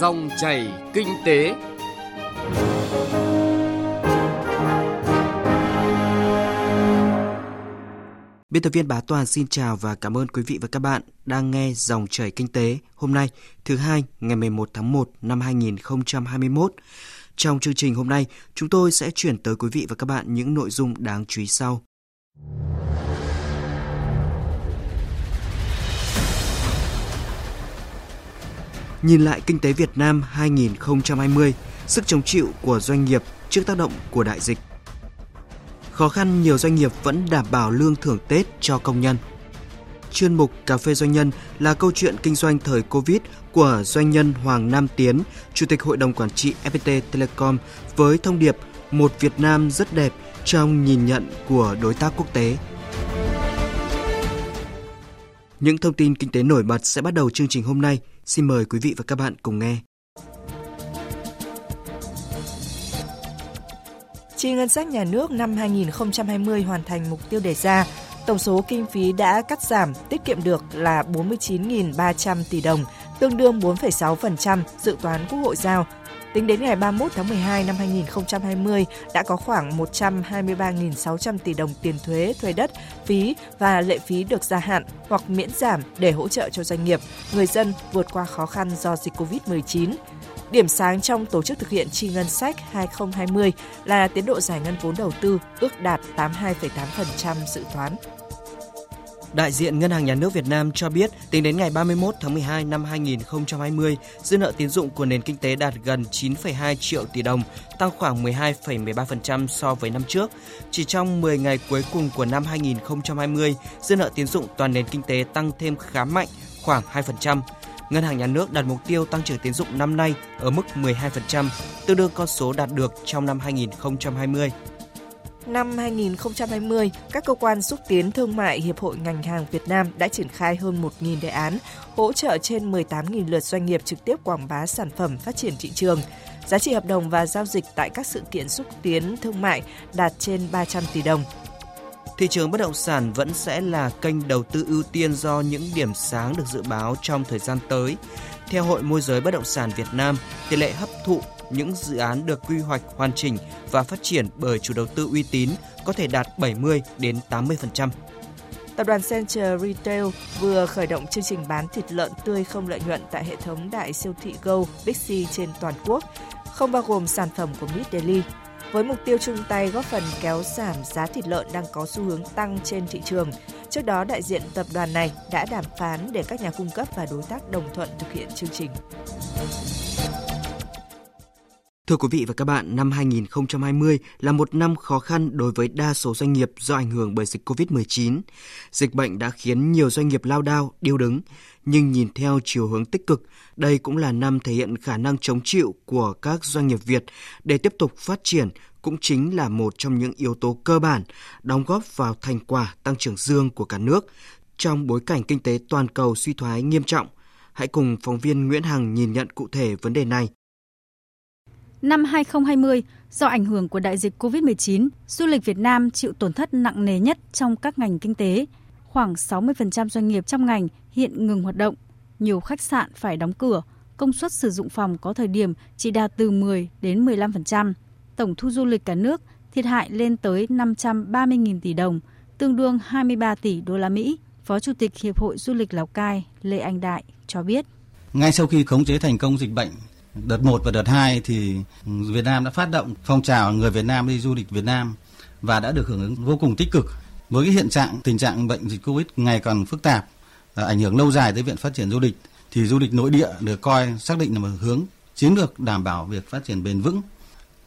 Dòng chảy kinh tế. Biên tập viên Bá Toàn xin chào và cảm ơn quý vị và các bạn đang nghe Dòng chảy kinh tế hôm nay thứ hai ngày 11 tháng 1 năm 2021. Trong chương trình hôm nay, chúng tôi sẽ chuyển tới quý vị và các bạn những nội dung đáng chú ý sau. Nhìn lại kinh tế Việt Nam 2020, sức chống chịu của doanh nghiệp trước tác động của đại dịch. Khó khăn nhiều doanh nghiệp vẫn đảm bảo lương thưởng Tết cho công nhân. Chuyên mục Cà phê Doanh nhân là câu chuyện kinh doanh thời Covid của doanh nhân Hoàng Nam Tiến, Chủ tịch Hội đồng Quản trị FPT Telecom với thông điệp Một Việt Nam rất đẹp trong nhìn nhận của đối tác quốc tế. Những thông tin kinh tế nổi bật sẽ bắt đầu chương trình hôm nay. Xin mời quý vị và các bạn cùng nghe. Chi ngân sách nhà nước năm 2020 hoàn thành mục tiêu đề ra. Tổng số kinh phí đã cắt giảm, tiết kiệm được là 49.300 tỷ đồng, tương đương 4,6% dự toán Quốc hội giao. Tính đến ngày 31 tháng 12 năm 2020 đã có khoảng 123.600 tỷ đồng tiền thuế, thuế đất, phí và lệ phí được gia hạn hoặc miễn giảm để hỗ trợ cho doanh nghiệp, người dân vượt qua khó khăn do dịch Covid-19. Điểm sáng trong tổ chức thực hiện chi ngân sách 2020 là tiến độ giải ngân vốn đầu tư ước đạt 82,8% dự toán. Đại diện Ngân hàng Nhà nước Việt Nam cho biết, tính đến ngày 31 tháng 12 năm 2020, dư nợ tín dụng của nền kinh tế đạt gần 9,2 triệu tỷ đồng, tăng khoảng 12,13% so với năm trước. Chỉ trong 10 ngày cuối cùng của năm 2020, dư nợ tín dụng toàn nền kinh tế tăng thêm khá mạnh, khoảng 2%. Ngân hàng Nhà nước đặt mục tiêu tăng trưởng tín dụng năm nay ở mức 12%, tương đương con số đạt được trong năm 2020. Năm 2020, các cơ quan xúc tiến thương mại Hiệp hội ngành hàng Việt Nam đã triển khai hơn 1.000 đề án, hỗ trợ trên 18.000 lượt doanh nghiệp trực tiếp quảng bá sản phẩm phát triển thị trường. Giá trị hợp đồng và giao dịch tại các sự kiện xúc tiến thương mại đạt trên 300 tỷ đồng. Thị trường bất động sản vẫn sẽ là kênh đầu tư ưu tiên do những điểm sáng được dự báo trong thời gian tới. Theo Hội Môi giới Bất động sản Việt Nam, tỷ lệ hấp thụ những dự án được quy hoạch hoàn chỉnh và phát triển bởi chủ đầu tư uy tín có thể đạt 70 đến 80%. Tập đoàn Center Retail vừa khởi động chương trình bán thịt lợn tươi không lợi nhuận tại hệ thống đại siêu thị Go Big C trên toàn quốc, không bao gồm sản phẩm của Mid Daily. Với mục tiêu chung tay góp phần kéo giảm giá thịt lợn đang có xu hướng tăng trên thị trường, trước đó đại diện tập đoàn này đã đàm phán để các nhà cung cấp và đối tác đồng thuận thực hiện chương trình. Thưa quý vị và các bạn, năm 2020 là một năm khó khăn đối với đa số doanh nghiệp do ảnh hưởng bởi dịch COVID-19. Dịch bệnh đã khiến nhiều doanh nghiệp lao đao, điêu đứng, nhưng nhìn theo chiều hướng tích cực, đây cũng là năm thể hiện khả năng chống chịu của các doanh nghiệp Việt để tiếp tục phát triển cũng chính là một trong những yếu tố cơ bản đóng góp vào thành quả tăng trưởng dương của cả nước trong bối cảnh kinh tế toàn cầu suy thoái nghiêm trọng. Hãy cùng phóng viên Nguyễn Hằng nhìn nhận cụ thể vấn đề này Năm 2020, do ảnh hưởng của đại dịch COVID-19, du lịch Việt Nam chịu tổn thất nặng nề nhất trong các ngành kinh tế. Khoảng 60% doanh nghiệp trong ngành hiện ngừng hoạt động. Nhiều khách sạn phải đóng cửa, công suất sử dụng phòng có thời điểm chỉ đạt từ 10 đến 15%. Tổng thu du lịch cả nước thiệt hại lên tới 530.000 tỷ đồng, tương đương 23 tỷ đô la Mỹ. Phó Chủ tịch Hiệp hội Du lịch Lào Cai Lê Anh Đại cho biết. Ngay sau khi khống chế thành công dịch bệnh, Đợt 1 và đợt 2 thì Việt Nam đã phát động phong trào người Việt Nam đi du lịch Việt Nam và đã được hưởng ứng vô cùng tích cực. Với cái hiện trạng tình trạng bệnh dịch Covid ngày càng phức tạp, à, ảnh hưởng lâu dài tới việc phát triển du lịch thì du lịch nội địa được coi xác định là một hướng chiến lược đảm bảo việc phát triển bền vững.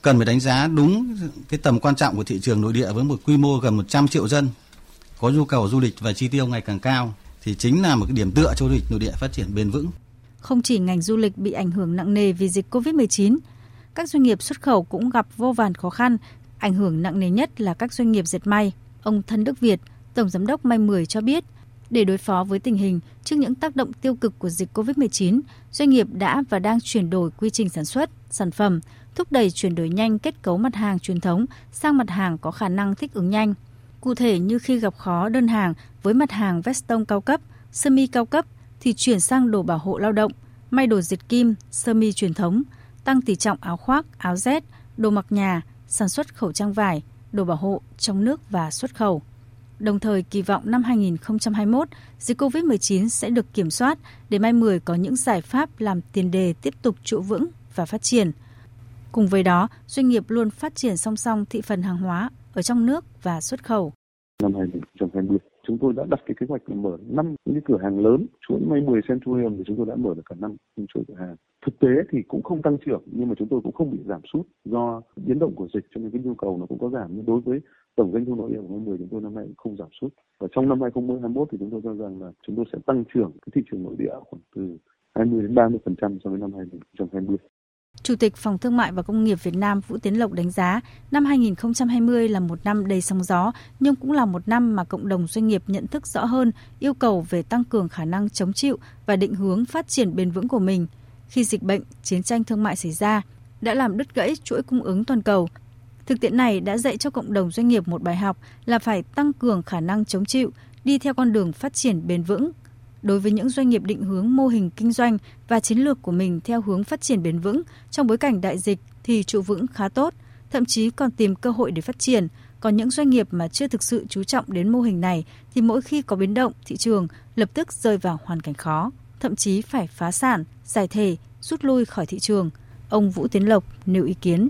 Cần phải đánh giá đúng cái tầm quan trọng của thị trường nội địa với một quy mô gần 100 triệu dân có nhu cầu du lịch và chi tiêu ngày càng cao thì chính là một cái điểm tựa cho du lịch nội địa phát triển bền vững. Không chỉ ngành du lịch bị ảnh hưởng nặng nề vì dịch COVID-19, các doanh nghiệp xuất khẩu cũng gặp vô vàn khó khăn, ảnh hưởng nặng nề nhất là các doanh nghiệp dệt may. Ông Thân Đức Việt, Tổng Giám đốc May 10 cho biết, để đối phó với tình hình trước những tác động tiêu cực của dịch COVID-19, doanh nghiệp đã và đang chuyển đổi quy trình sản xuất, sản phẩm, thúc đẩy chuyển đổi nhanh kết cấu mặt hàng truyền thống sang mặt hàng có khả năng thích ứng nhanh. Cụ thể như khi gặp khó đơn hàng với mặt hàng veston cao cấp, semi cao cấp thì chuyển sang đồ bảo hộ lao động, may đồ diệt kim, sơ mi truyền thống, tăng tỷ trọng áo khoác, áo rét, đồ mặc nhà, sản xuất khẩu trang vải, đồ bảo hộ trong nước và xuất khẩu. Đồng thời kỳ vọng năm 2021, dịch COVID-19 sẽ được kiểm soát để Mai Mười có những giải pháp làm tiền đề tiếp tục trụ vững và phát triển. Cùng với đó, doanh nghiệp luôn phát triển song song thị phần hàng hóa ở trong nước và xuất khẩu. Năm 2020, chúng tôi đã đặt cái kế hoạch là mở năm những cửa hàng lớn, chuỗi may 10 Centurion thì chúng tôi đã mở được cả năm chuỗi cửa hàng. Thực tế thì cũng không tăng trưởng, nhưng mà chúng tôi cũng không bị giảm sút do biến động của dịch cho nên cái nhu cầu nó cũng có giảm. Nhưng đối với tổng doanh thu nội địa của 10 chúng tôi năm nay cũng không giảm sút. Và trong năm 2021 thì chúng tôi cho rằng là chúng tôi sẽ tăng trưởng cái thị trường nội địa khoảng từ 20 đến 30 phần trăm so với năm 2020. Chủ tịch Phòng Thương mại và Công nghiệp Việt Nam Vũ Tiến Lộc đánh giá năm 2020 là một năm đầy sóng gió, nhưng cũng là một năm mà cộng đồng doanh nghiệp nhận thức rõ hơn yêu cầu về tăng cường khả năng chống chịu và định hướng phát triển bền vững của mình. Khi dịch bệnh, chiến tranh thương mại xảy ra, đã làm đứt gãy chuỗi cung ứng toàn cầu. Thực tiễn này đã dạy cho cộng đồng doanh nghiệp một bài học là phải tăng cường khả năng chống chịu, đi theo con đường phát triển bền vững đối với những doanh nghiệp định hướng mô hình kinh doanh và chiến lược của mình theo hướng phát triển bền vững trong bối cảnh đại dịch thì trụ vững khá tốt, thậm chí còn tìm cơ hội để phát triển. Còn những doanh nghiệp mà chưa thực sự chú trọng đến mô hình này thì mỗi khi có biến động thị trường lập tức rơi vào hoàn cảnh khó, thậm chí phải phá sản, giải thể, rút lui khỏi thị trường. Ông Vũ Tiến Lộc nêu ý kiến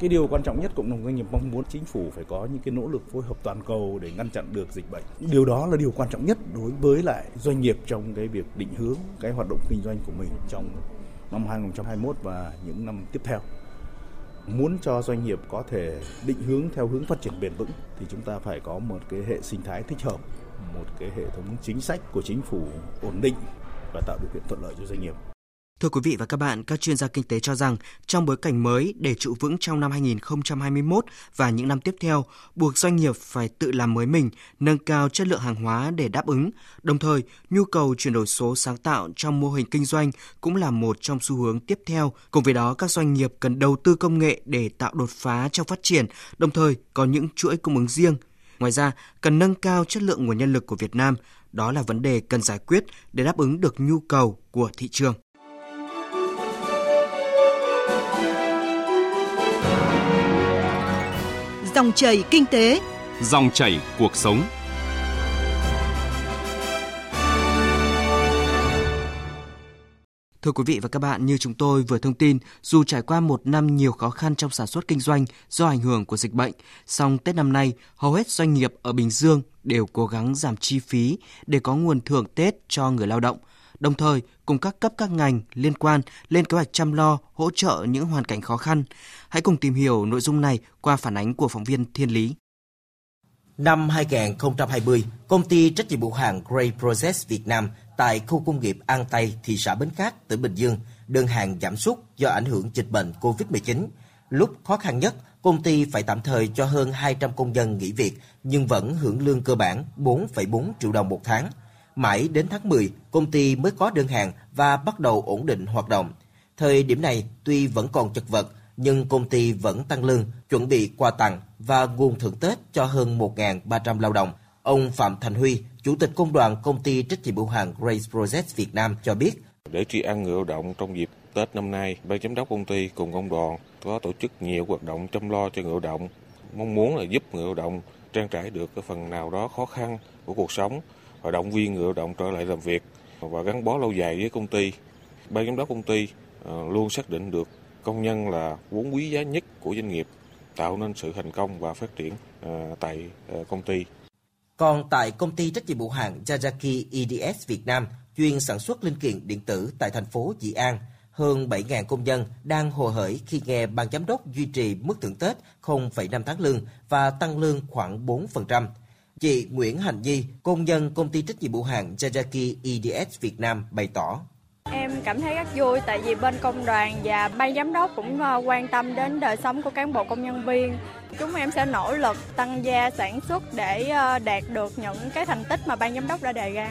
cái điều quan trọng nhất cộng đồng doanh nghiệp mong muốn chính phủ phải có những cái nỗ lực phối hợp toàn cầu để ngăn chặn được dịch bệnh. Điều đó là điều quan trọng nhất đối với lại doanh nghiệp trong cái việc định hướng cái hoạt động kinh doanh của mình trong năm 2021 và những năm tiếp theo. Muốn cho doanh nghiệp có thể định hướng theo hướng phát triển bền vững thì chúng ta phải có một cái hệ sinh thái thích hợp, một cái hệ thống chính sách của chính phủ ổn định và tạo điều kiện thuận lợi cho doanh nghiệp. Thưa quý vị và các bạn, các chuyên gia kinh tế cho rằng trong bối cảnh mới để trụ vững trong năm 2021 và những năm tiếp theo, buộc doanh nghiệp phải tự làm mới mình, nâng cao chất lượng hàng hóa để đáp ứng. Đồng thời, nhu cầu chuyển đổi số sáng tạo trong mô hình kinh doanh cũng là một trong xu hướng tiếp theo. Cùng với đó, các doanh nghiệp cần đầu tư công nghệ để tạo đột phá trong phát triển, đồng thời có những chuỗi cung ứng riêng. Ngoài ra, cần nâng cao chất lượng nguồn nhân lực của Việt Nam, đó là vấn đề cần giải quyết để đáp ứng được nhu cầu của thị trường. Dòng chảy kinh tế, dòng chảy cuộc sống. Thưa quý vị và các bạn, như chúng tôi vừa thông tin, dù trải qua một năm nhiều khó khăn trong sản xuất kinh doanh do ảnh hưởng của dịch bệnh, song Tết năm nay, hầu hết doanh nghiệp ở Bình Dương đều cố gắng giảm chi phí để có nguồn thưởng Tết cho người lao động – đồng thời cùng các cấp các ngành liên quan lên kế hoạch chăm lo, hỗ trợ những hoàn cảnh khó khăn. Hãy cùng tìm hiểu nội dung này qua phản ánh của phóng viên Thiên Lý. Năm 2020, công ty trách nhiệm hữu hạn Gray Process Việt Nam tại khu công nghiệp An Tây, thị xã Bến Cát, tỉnh Bình Dương, đơn hàng giảm sút do ảnh hưởng dịch bệnh COVID-19. Lúc khó khăn nhất, công ty phải tạm thời cho hơn 200 công nhân nghỉ việc nhưng vẫn hưởng lương cơ bản 4,4 triệu đồng một tháng – Mãi đến tháng 10, công ty mới có đơn hàng và bắt đầu ổn định hoạt động. Thời điểm này tuy vẫn còn chật vật, nhưng công ty vẫn tăng lương, chuẩn bị quà tặng và nguồn thưởng Tết cho hơn 1.300 lao động. Ông Phạm Thành Huy, Chủ tịch Công đoàn Công ty trách nhiệm hữu hạn Grace project Việt Nam cho biết. Để tri ăn người lao động trong dịp Tết năm nay, ban giám đốc công ty cùng công đoàn có tổ chức nhiều hoạt động chăm lo cho người lao động, mong muốn là giúp người lao động trang trải được cái phần nào đó khó khăn của cuộc sống và động viên người lao động trở lại làm việc và gắn bó lâu dài với công ty. Ban giám đốc công ty ờ, luôn xác định được công nhân là vốn quý giá nhất của doanh nghiệp, tạo nên sự thành công và phát triển ờ, tại ờ, công ty. Còn tại công ty trách nhiệm hữu hạn Yazaki EDS Việt Nam, chuyên sản xuất linh kiện điện tử tại thành phố Dị An, hơn 7.000 công nhân đang hồ hởi khi nghe ban giám đốc duy trì mức thưởng Tết 0,5 tháng lương và tăng lương khoảng 4%. Chị Nguyễn Hành Nhi, công nhân công ty trách nhiệm hữu hạn Jajaki EDS Việt Nam bày tỏ. Em cảm thấy rất vui tại vì bên công đoàn và ban giám đốc cũng ờ, quan tâm đến đời sống của cán bộ công nhân viên. Chúng em sẽ nỗ lực tăng gia sản xuất để ờ, đạt được những cái thành tích mà ban giám đốc đã đề ra.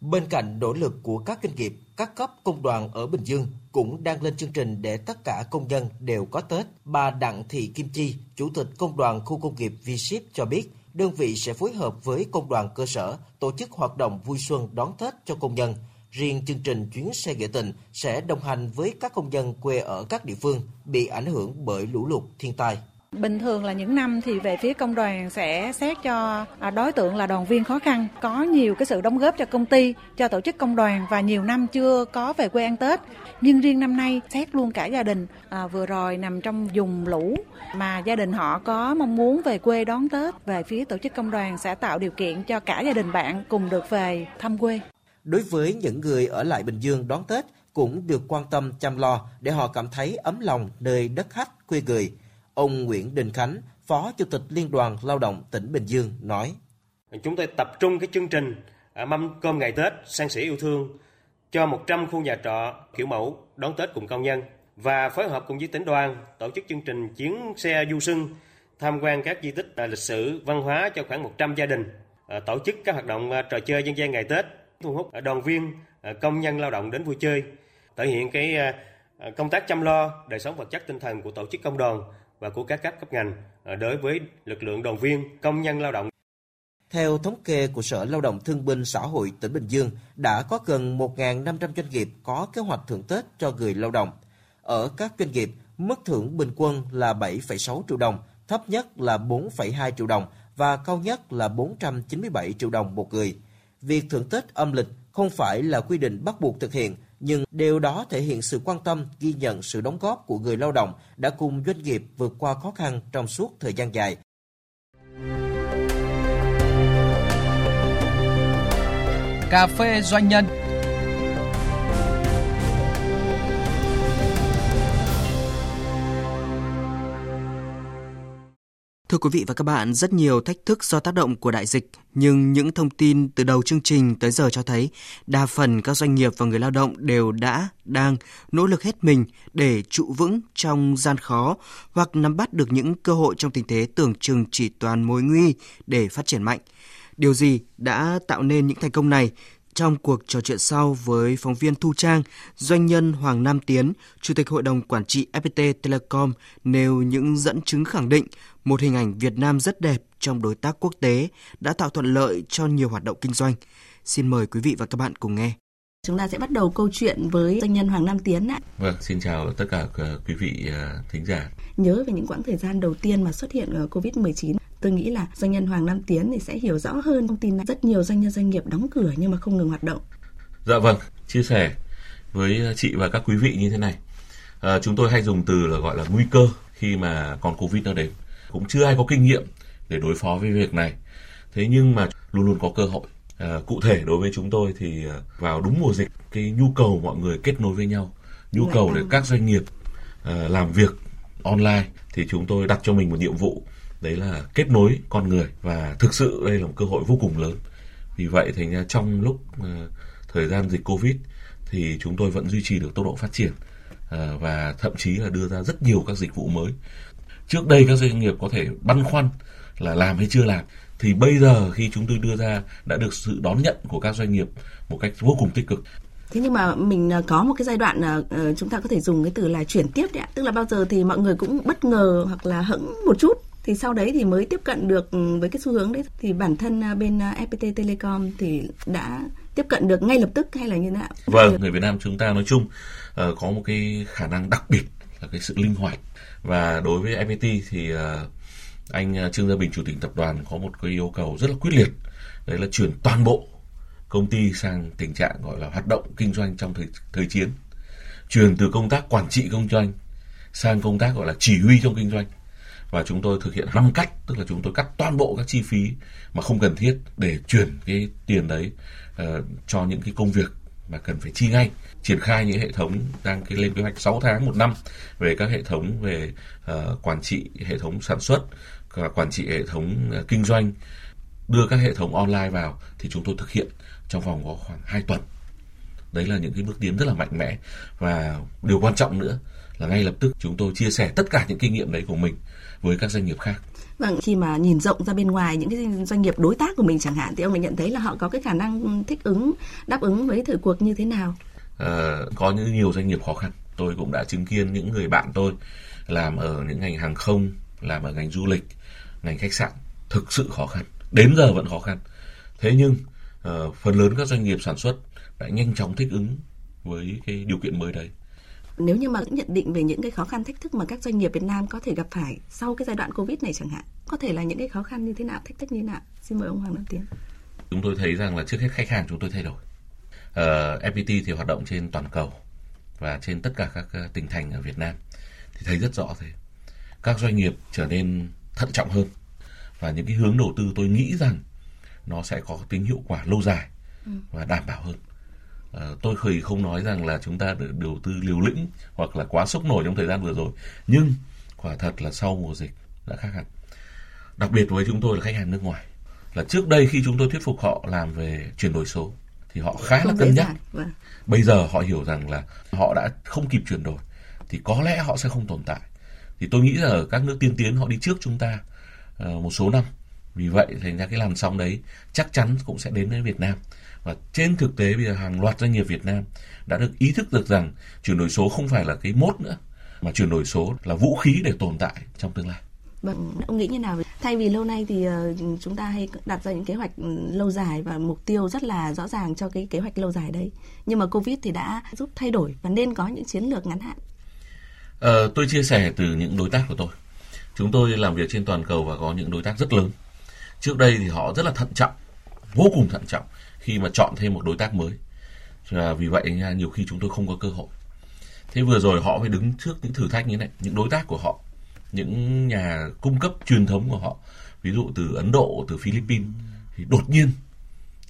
Bên cạnh nỗ lực của các doanh nghiệp, các cấp công đoàn ở Bình Dương cũng đang lên chương trình để tất cả công nhân đều có Tết. Bà Đặng Thị Kim Chi, Chủ tịch Công đoàn Khu công nghiệp V-Ship cho biết, đơn vị sẽ phối hợp với công đoàn cơ sở tổ chức hoạt động vui xuân đón Tết cho công nhân. Riêng chương trình chuyến xe nghĩa tình sẽ đồng hành với các công dân quê ở các địa phương bị ảnh hưởng bởi lũ lụt thiên tai. Bình thường là những năm thì về phía công đoàn sẽ xét cho à, đối tượng là đoàn viên khó khăn, có nhiều cái sự đóng góp cho công ty, cho tổ chức công đoàn và nhiều năm chưa có về quê ăn Tết. Nhưng riêng năm nay xét luôn cả gia đình à, vừa rồi nằm trong vùng lũ mà gia đình họ có mong muốn về quê đón Tết, về phía tổ chức công đoàn sẽ tạo điều kiện cho cả gia đình bạn cùng được về thăm quê. Đối với những người ở lại Bình Dương đón Tết cũng được quan tâm chăm lo để họ cảm thấy ấm lòng nơi đất khách quê người. Ông Nguyễn Đình Khánh, Phó Chủ tịch Liên đoàn Lao động tỉnh Bình Dương nói. Chúng tôi tập trung cái chương trình à, mâm cơm ngày Tết sang sẻ yêu thương cho 100 khu nhà trọ kiểu mẫu đón Tết cùng công nhân và phối hợp cùng với tỉnh đoàn tổ chức chương trình chuyến xe du xuân tham quan các di tích à, lịch sử văn hóa cho khoảng 100 gia đình, à, tổ chức các hoạt động trò chơi dân gian ngày Tết, thu hút đoàn viên, công nhân lao động đến vui chơi, thể hiện cái công tác chăm lo đời sống vật chất tinh thần của tổ chức công đoàn và của các cấp cấp ngành à, đối với lực lượng đoàn viên, công nhân lao động. Theo thống kê của Sở Lao động Thương binh Xã hội tỉnh Bình Dương, đã có gần 1.500 doanh nghiệp có kế hoạch thưởng Tết cho người lao động. Ở các doanh nghiệp, mức thưởng bình quân là 7,6 triệu đồng, thấp nhất là 4,2 triệu đồng và cao nhất là 497 triệu đồng một người. Việc thưởng Tết âm lịch không phải là quy định bắt buộc thực hiện, nhưng điều đó thể hiện sự quan tâm, ghi nhận sự đóng góp của người lao động đã cùng doanh nghiệp vượt qua khó khăn trong suốt thời gian dài. Cà phê doanh nhân Thưa quý vị và các bạn, rất nhiều thách thức do tác động của đại dịch, nhưng những thông tin từ đầu chương trình tới giờ cho thấy đa phần các doanh nghiệp và người lao động đều đã, đang nỗ lực hết mình để trụ vững trong gian khó hoặc nắm bắt được những cơ hội trong tình thế tưởng chừng chỉ toàn mối nguy để phát triển mạnh. Điều gì đã tạo nên những thành công này? Trong cuộc trò chuyện sau với phóng viên Thu Trang, doanh nhân Hoàng Nam Tiến, Chủ tịch Hội đồng Quản trị FPT Telecom nêu những dẫn chứng khẳng định một hình ảnh Việt Nam rất đẹp trong đối tác quốc tế đã tạo thuận lợi cho nhiều hoạt động kinh doanh. Xin mời quý vị và các bạn cùng nghe. Chúng ta sẽ bắt đầu câu chuyện với doanh nhân Hoàng Nam Tiến ạ. Vâng, xin chào tất cả quý vị à, thính giả. Nhớ về những quãng thời gian đầu tiên mà xuất hiện Covid-19, tôi nghĩ là doanh nhân Hoàng Nam Tiến thì sẽ hiểu rõ hơn thông tin này. Rất nhiều doanh nhân doanh nghiệp đóng cửa nhưng mà không ngừng hoạt động. Dạ vâng, chia sẻ với chị và các quý vị như thế này. À, chúng tôi hay dùng từ là gọi là nguy cơ khi mà còn Covid nó đến cũng chưa ai có kinh nghiệm để đối phó với việc này thế nhưng mà luôn luôn có cơ hội à, cụ thể đối với chúng tôi thì à, vào đúng mùa dịch cái nhu cầu mọi người kết nối với nhau nhu cầu để các doanh nghiệp à, làm việc online thì chúng tôi đặt cho mình một nhiệm vụ đấy là kết nối con người và thực sự đây là một cơ hội vô cùng lớn. Vì vậy thành ra trong lúc ờ, thời gian dịch covid thì chúng tôi vẫn duy trì được tốc độ phát triển ờ, và thậm chí là đưa ra rất nhiều các dịch vụ mới. Trước đây các doanh nghiệp có thể băn khoăn là làm hay chưa làm. Thì bây giờ khi chúng tôi đưa ra đã được sự đón nhận của các doanh nghiệp một cách vô cùng tích cực. Thế nhưng mà mình ờ, có một cái giai đoạn chúng ta có thể dùng cái từ là chuyển tiếp đấy ạ. Tức là bao giờ thì mọi người cũng bất ngờ hoặc là hững một chút thì sau đấy thì mới tiếp cận được ừ, với cái xu hướng đấy. Thì bản thân à, bên à, FPT Telecom thì đã tiếp cận được ngay lập tức hay là như thế nào? Vâng, người Việt Nam chúng ta nói chung uh, có một cái khả năng đặc biệt là cái sự linh hoạt. Và đối với FPT thì uh, anh à, Trương Gia Bình chủ tịch tập đoàn có một cái yêu cầu rất là quyết liệt. Đấy là chuyển toàn bộ công ty sang tình trạng gọi là hoạt động kinh doanh trong thời thời chiến. Chuyển từ công tác quản trị kinh doanh sang công tác gọi là chỉ huy trong kinh doanh và chúng tôi thực hiện năm cách tức là chúng tôi cắt toàn bộ các chi phí mà không cần thiết để chuyển cái tiền đấy uh, cho những cái công việc mà cần phải chi ngay. Triển khai những hệ thống đang cái lên kế hoạch 6 tháng một năm về các hệ thống về uh, quản trị hệ thống sản xuất quản trị hệ thống uh, kinh doanh. Đưa các hệ thống online vào thì chúng tôi thực hiện trong vòng có khoảng 2 tuần. Đấy là những cái bước tiến rất là mạnh mẽ. Và điều quan trọng nữa là ngay lập tức chúng tôi chia sẻ tất cả những kinh nghiệm đấy của mình với các doanh nghiệp khác Vâng, khi mà nhìn rộng ra bên ngoài những cái doanh nghiệp đối tác của mình chẳng hạn thì ông nhận thấy là họ có cái khả năng thích ứng, đáp ứng với thời cuộc như thế nào? À, có những nhiều doanh nghiệp khó khăn. Tôi cũng đã chứng kiến những người bạn tôi làm ở những ngành hàng không, làm ở ngành du lịch, ngành khách sạn thực sự khó khăn. Đến giờ vẫn khó khăn. Thế nhưng uh, phần lớn các doanh nghiệp sản xuất đã nhanh chóng thích ứng với cái điều kiện mới đấy nếu như mà nhận định về những cái khó khăn thách thức mà các doanh nghiệp Việt Nam có thể gặp phải sau cái giai đoạn Covid này chẳng hạn, có thể là những cái khó khăn như thế nào, thách thức như thế nào? Xin mời ông Hoàng Nam Tiến. Chúng tôi thấy rằng là trước hết khách hàng chúng tôi thay đổi. Uh, ờ, FPT thì hoạt động trên toàn cầu và trên tất cả các ờ, tỉnh thành ở Việt Nam thì thấy rất rõ thế. Các doanh nghiệp trở nên thận trọng hơn và những cái hướng đầu tư tôi nghĩ rằng nó sẽ có tính hiệu quả lâu dài ừ. và đảm bảo hơn tôi khởi không nói rằng là chúng ta được đầu tư liều lĩnh hoặc là quá sốc nổi trong thời gian vừa rồi. Nhưng quả thật là sau mùa dịch đã khác hẳn. Đặc biệt với chúng tôi là khách hàng nước ngoài. Là trước đây khi chúng tôi thuyết phục họ làm về chuyển đổi số thì họ khá không là cân nhắc. vâng. bây giờ họ hiểu rằng là họ đã không kịp chuyển đổi thì có lẽ họ sẽ không tồn tại. Thì tôi nghĩ là ở các nước tiên tiến họ đi trước chúng ta uh, một số năm. Vì vậy thành ra cái làn sóng đấy chắc chắn cũng sẽ đến với Việt Nam và trên thực tế bây giờ hàng loạt doanh nghiệp Việt Nam đã được ý thức được rằng chuyển đổi số không phải là cái mốt nữa mà chuyển đổi số là vũ khí để tồn tại trong tương lai. Vâng, ông nghĩ như nào? Thay vì lâu nay thì uh, chúng ta hay đặt ra những kế hoạch ừ, lâu dài và mục tiêu rất là rõ ràng cho cái kế hoạch lâu dài đấy. Nhưng mà Covid thì đã giúp thay đổi và nên có những chiến lược ngắn hạn. Uh, tôi chia sẻ từ những đối tác của tôi. Chúng tôi làm việc trên toàn cầu và có những đối tác rất lớn. Trước đây thì họ rất là thận trọng, vô cùng thận trọng khi mà chọn thêm một đối tác mới. Và vì vậy nha, nhiều khi chúng tôi không có cơ hội. Thế vừa rồi họ phải đứng trước những thử thách như này, những đối tác của họ, những nhà cung cấp truyền thống của họ, ví dụ từ ấn độ, từ philippines, thì đột nhiên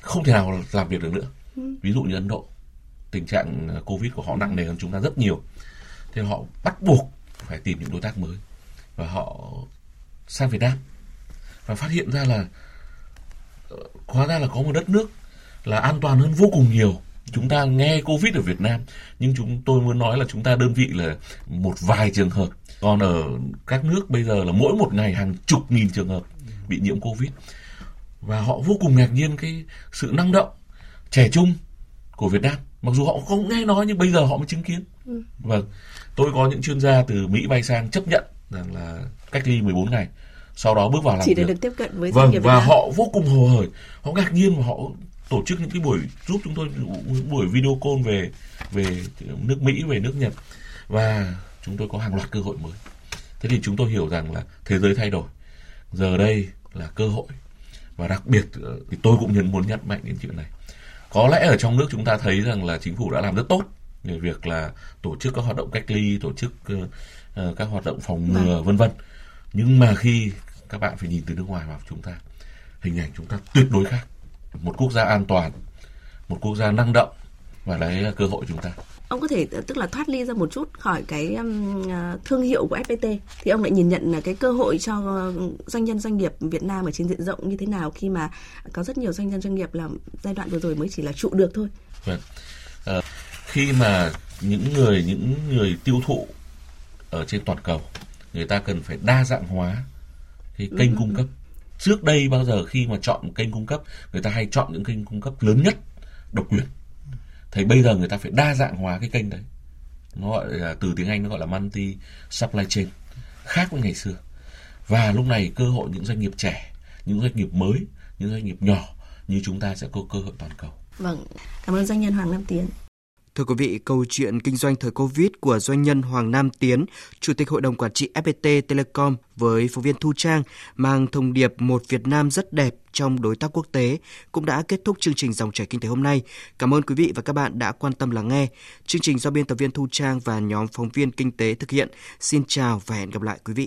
không thể nào làm việc được nữa. Ví dụ như ấn độ, tình trạng à, covid của họ nặng nề hơn chúng ta rất nhiều. Thế họ bắt buộc phải tìm những đối tác mới. Và họ sang việt nam và phát hiện ra là ờ, hóa ra là có một đất nước là an toàn hơn vô cùng nhiều. Chúng ta nghe covid ở Việt Nam nhưng chúng tôi muốn nói là chúng ta đơn vị là một vài trường hợp. Còn ở các nước bây giờ là mỗi một ngày hàng chục nghìn trường hợp bị nhiễm covid. Và họ vô cùng ngạc nhiên cái sự năng động trẻ trung của Việt Nam. Mặc dù họ không nghe nói nhưng bây giờ họ mới chứng kiến. Ừ. vâng tôi có những chuyên gia từ Mỹ bay sang chấp nhận rằng là cách ly 14 ngày sau đó bước vào làm chỉ để việc. được tiếp cận với vâng và họ vô cùng hồ hởi. Họ ngạc nhiên và họ tổ chức những cái buổi giúp chúng tôi những buổi video call về về nước Mỹ về nước Nhật. Và chúng tôi có hàng loạt cơ hội mới. Thế thì chúng tôi hiểu rằng là thế giới thay đổi. Giờ đây là cơ hội. Và đặc biệt ờ, thì tôi cũng nhận muốn nhận mạnh đến chuyện này. Có lẽ ở trong nước chúng ta thấy rằng là chính phủ đã làm rất tốt về việc là tổ chức các hoạt động cách ly tổ chức uh, các hoạt động phòng ngừa vâng. vân vân. Nhưng mà khi các bạn phải nhìn từ nước ngoài vào chúng ta hình ảnh chúng ta tuyệt đối khác một quốc gia an toàn một quốc gia năng động và đấy là cơ hội chúng ta ông có thể tức là thoát ly ra một chút khỏi cái um, thương hiệu của FPT thì ông lại nhìn nhận là cái cơ hội cho doanh nhân doanh nghiệp Việt Nam ở trên diện rộng như thế nào khi mà có rất nhiều doanh nhân doanh nghiệp làm giai đoạn vừa rồi mới chỉ là trụ được thôi. Vâng. À, khi mà những người những người tiêu thụ ở trên toàn cầu người ta cần phải đa dạng hóa cái kênh ừ. cung cấp trước đây bao giờ khi mà chọn kênh cung cấp, người ta hay chọn những kênh cung cấp lớn nhất, độc quyền. Thì bây giờ người ta phải đa dạng hóa cái kênh đấy. Nó gọi là, từ tiếng anh nó gọi là multi supply chain, khác với ngày xưa. Và lúc này cơ hội những doanh nghiệp trẻ, những doanh nghiệp mới, những doanh nghiệp nhỏ như chúng ta sẽ có cơ hội toàn cầu. Vâng cảm ơn doanh nhân hoàng nam tiến. Thưa quý vị, câu chuyện kinh doanh thời Covid của doanh nhân Hoàng Nam Tiến, Chủ tịch Hội đồng Quản trị FPT Telecom với phóng viên Thu Trang mang thông điệp một Việt Nam rất đẹp trong đối tác quốc tế cũng đã kết thúc chương trình Dòng chảy kinh tế hôm nay. Cảm ơn quý vị và các bạn đã quan tâm lắng nghe. Chương trình do biên tập viên Thu Trang và nhóm phóng viên kinh tế thực hiện. Xin chào và hẹn gặp lại quý vị.